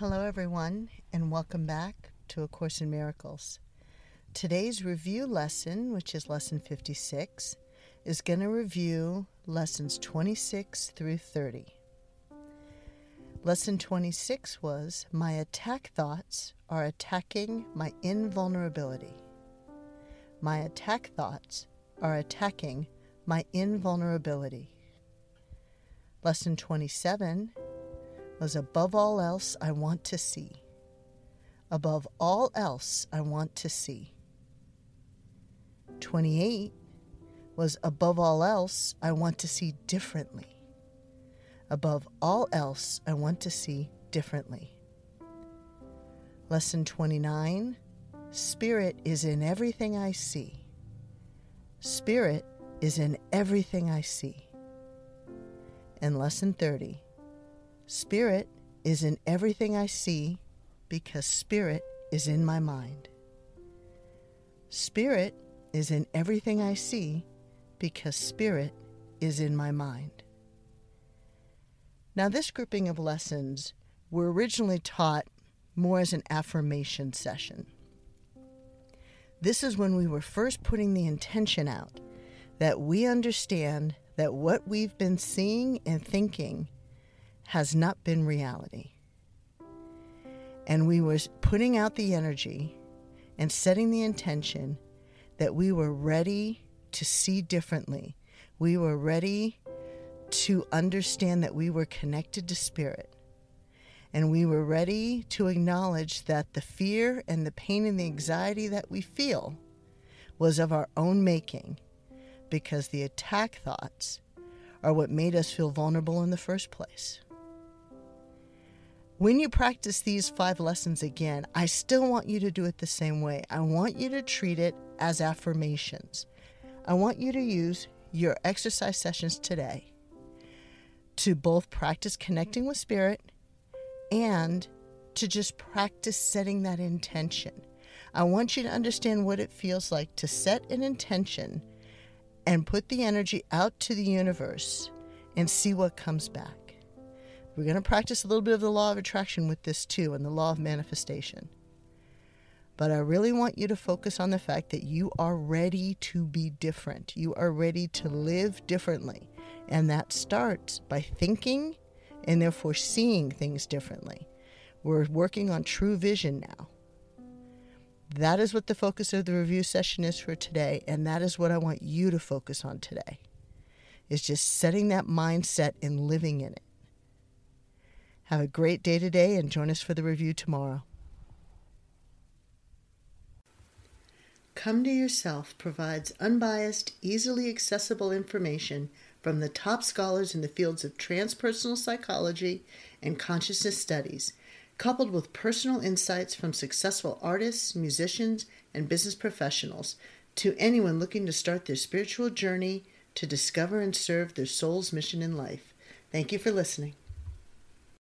Hello, everyone, and welcome back to A Course in Miracles. Today's review lesson, which is lesson 56, is going to review lessons 26 through 30. Lesson 26 was My attack thoughts are attacking my invulnerability. My attack thoughts are attacking my invulnerability. Lesson 27 was above all else I want to see. Above all else I want to see. 28 was above all else I want to see differently. Above all else I want to see differently. Lesson 29 Spirit is in everything I see. Spirit is in everything I see. And lesson 30 Spirit is in everything I see because Spirit is in my mind. Spirit is in everything I see because Spirit is in my mind. Now, this grouping of lessons were originally taught more as an affirmation session. This is when we were first putting the intention out that we understand that what we've been seeing and thinking has not been reality. And we were putting out the energy and setting the intention that we were ready to see differently. We were ready to understand that we were connected to spirit. And we were ready to acknowledge that the fear and the pain and the anxiety that we feel was of our own making because the attack thoughts are what made us feel vulnerable in the first place. When you practice these five lessons again, I still want you to do it the same way. I want you to treat it as affirmations. I want you to use your exercise sessions today to both practice connecting with spirit and to just practice setting that intention. I want you to understand what it feels like to set an intention and put the energy out to the universe and see what comes back. We're going to practice a little bit of the law of attraction with this too and the law of manifestation. But I really want you to focus on the fact that you are ready to be different. You are ready to live differently. And that starts by thinking and therefore seeing things differently. We're working on true vision now. That is what the focus of the review session is for today, and that is what I want you to focus on today. Is just setting that mindset and living in it. Have a great day today and join us for the review tomorrow. Come to Yourself provides unbiased, easily accessible information from the top scholars in the fields of transpersonal psychology and consciousness studies, coupled with personal insights from successful artists, musicians, and business professionals to anyone looking to start their spiritual journey to discover and serve their soul's mission in life. Thank you for listening.